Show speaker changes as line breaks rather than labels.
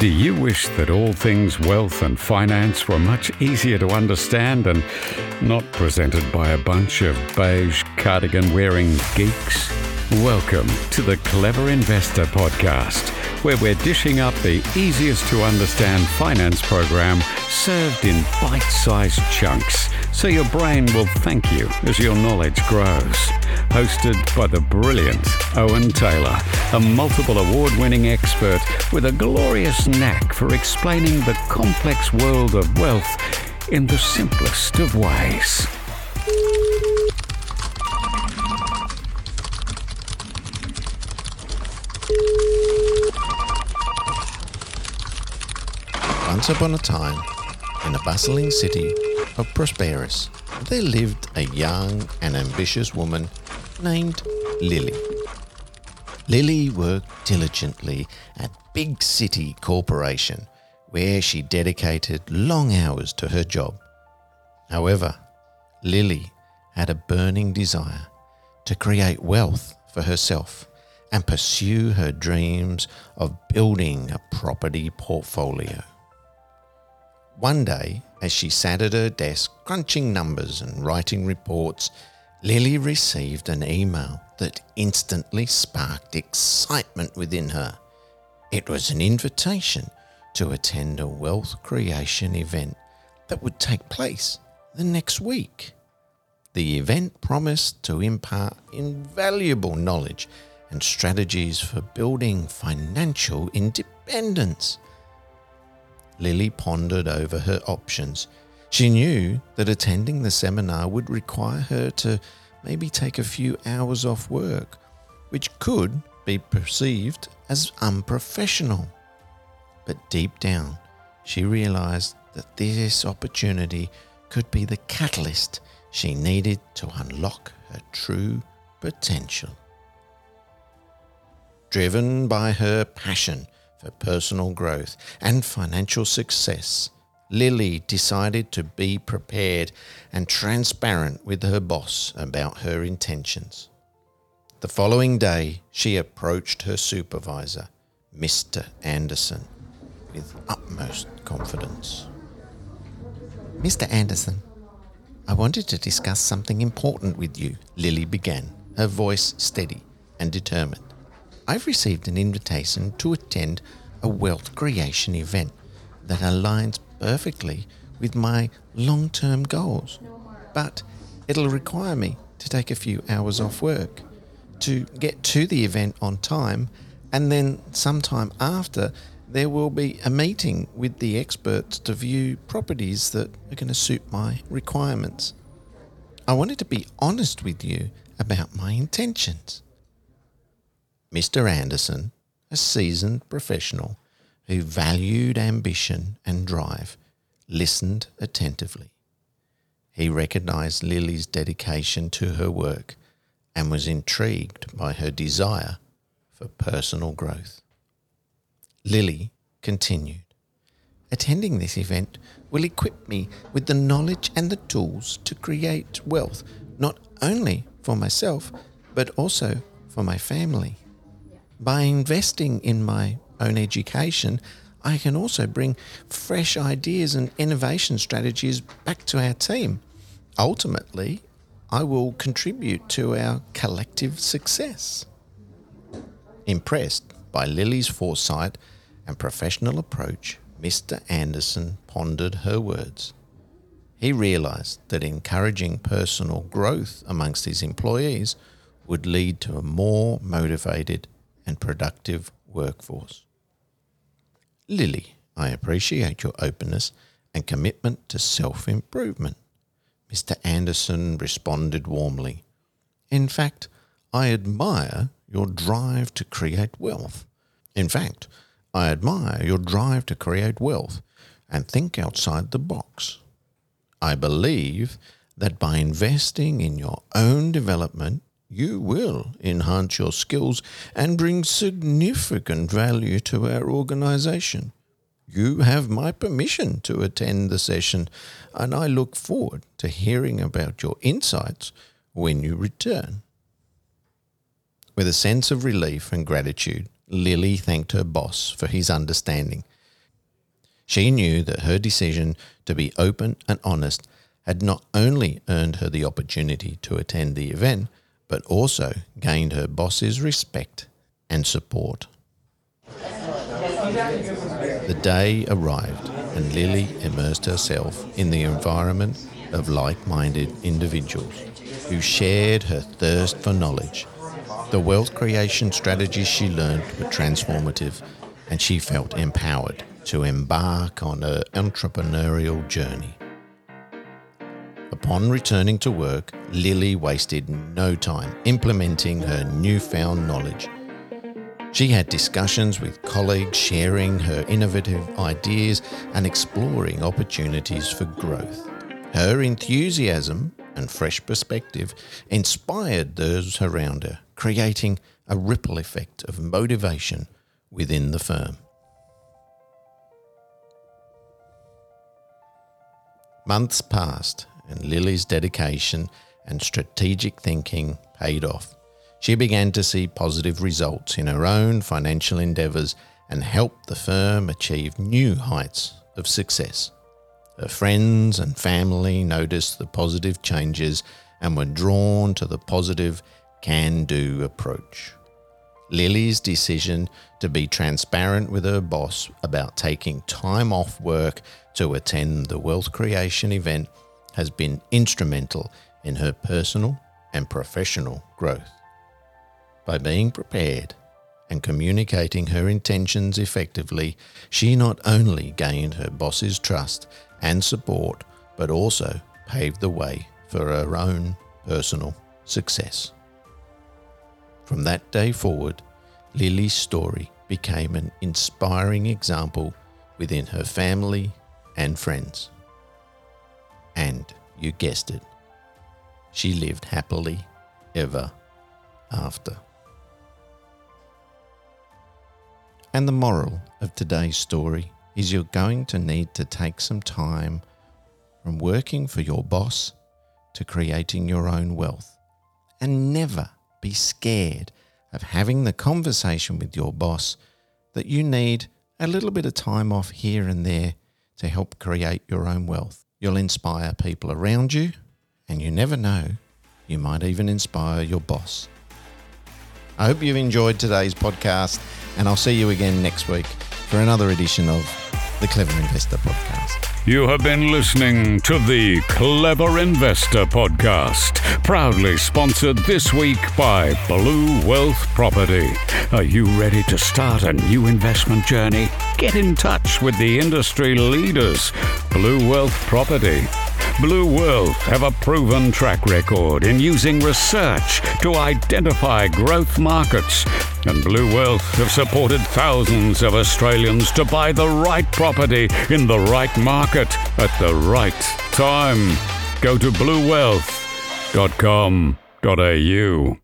Do you wish that all things wealth and finance were much easier to understand and not presented by a bunch of beige cardigan wearing geeks? Welcome to the Clever Investor Podcast, where we're dishing up the easiest to understand finance program served in bite sized chunks so your brain will thank you as your knowledge grows. Hosted by the brilliant Owen Taylor, a multiple award winning expert with a glorious knack for explaining the complex world of wealth in the simplest of ways.
Once upon a time, in a bustling city of Prosperis, there lived a young and ambitious woman named Lily. Lily worked diligently at Big City Corporation, where she dedicated long hours to her job. However, Lily had a burning desire to create wealth for herself and pursue her dreams of building a property portfolio. One day, as she sat at her desk crunching numbers and writing reports, Lily received an email that instantly sparked excitement within her. It was an invitation to attend a wealth creation event that would take place the next week. The event promised to impart invaluable knowledge and strategies for building financial independence. Lily pondered over her options. She knew that attending the seminar would require her to maybe take a few hours off work, which could be perceived as unprofessional. But deep down, she realized that this opportunity could be the catalyst she needed to unlock her true potential. Driven by her passion for personal growth and financial success, Lily decided to be prepared and transparent with her boss about her intentions. The following day, she approached her supervisor, Mr. Anderson, with utmost confidence. Mr. Anderson, I wanted to discuss something important with you, Lily began, her voice steady and determined. I've received an invitation to attend a wealth creation event that aligns perfectly with my long term goals. But it'll require me to take a few hours off work to get to the event on time, and then sometime after, there will be a meeting with the experts to view properties that are going to suit my requirements. I wanted to be honest with you about my intentions. Mr. Anderson, a seasoned professional who valued ambition and drive, listened attentively. He recognized Lily's dedication to her work and was intrigued by her desire for personal growth. Lily continued, Attending this event will equip me with the knowledge and the tools to create wealth, not only for myself, but also for my family. By investing in my own education, I can also bring fresh ideas and innovation strategies back to our team. Ultimately, I will contribute to our collective success. Impressed by Lily's foresight and professional approach, Mr. Anderson pondered her words. He realized that encouraging personal growth amongst his employees would lead to a more motivated and productive workforce. Lily, I appreciate your openness and commitment to self improvement. Mr. Anderson responded warmly. In fact, I admire your drive to create wealth. In fact, I admire your drive to create wealth and think outside the box. I believe that by investing in your own development, you will enhance your skills and bring significant value to our organization. You have my permission to attend the session, and I look forward to hearing about your insights when you return. With a sense of relief and gratitude, Lily thanked her boss for his understanding She knew that her decision to be open and honest had not only earned her the opportunity to attend the event, but also gained her boss's respect and support. The day arrived and Lily immersed herself in the environment of like minded individuals who shared her thirst for knowledge. The wealth creation strategies she learned were transformative, and she felt empowered to embark on her entrepreneurial journey. Upon returning to work, Lily wasted no time implementing her newfound knowledge. She had discussions with colleagues, sharing her innovative ideas and exploring opportunities for growth. Her enthusiasm and fresh perspective inspired those around her, creating a ripple effect of motivation within the firm. Months passed, and Lily's dedication and strategic thinking paid off. She began to see positive results in her own financial endeavours and helped the firm achieve new heights of success. Her friends and family noticed the positive changes and were drawn to the positive can do approach. Lily's decision to be transparent with her boss about taking time off work to attend the wealth creation event has been instrumental in her personal and professional growth. By being prepared and communicating her intentions effectively, she not only gained her boss's trust and support, but also paved the way for her own personal success. From that day forward, Lily's story became an inspiring example within her family and friends. And you guessed it, she lived happily ever after. And the moral of today's story is you're going to need to take some time from working for your boss to creating your own wealth. And never be scared of having the conversation with your boss that you need a little bit of time off here and there to help create your own wealth. You'll inspire people around you, and you never know, you might even inspire your boss. I hope you've enjoyed today's podcast, and I'll see you again next week for another edition of the Clever Investor Podcast.
You have been listening to the Clever Investor Podcast, proudly sponsored this week by Blue Wealth Property. Are you ready to start a new investment journey? Get in touch with the industry leaders, Blue Wealth Property. Blue Wealth have a proven track record in using research to identify growth markets, and Blue Wealth have supported thousands of Australians to buy the right property in the right market at the right time. Go to bluewealth.com.au.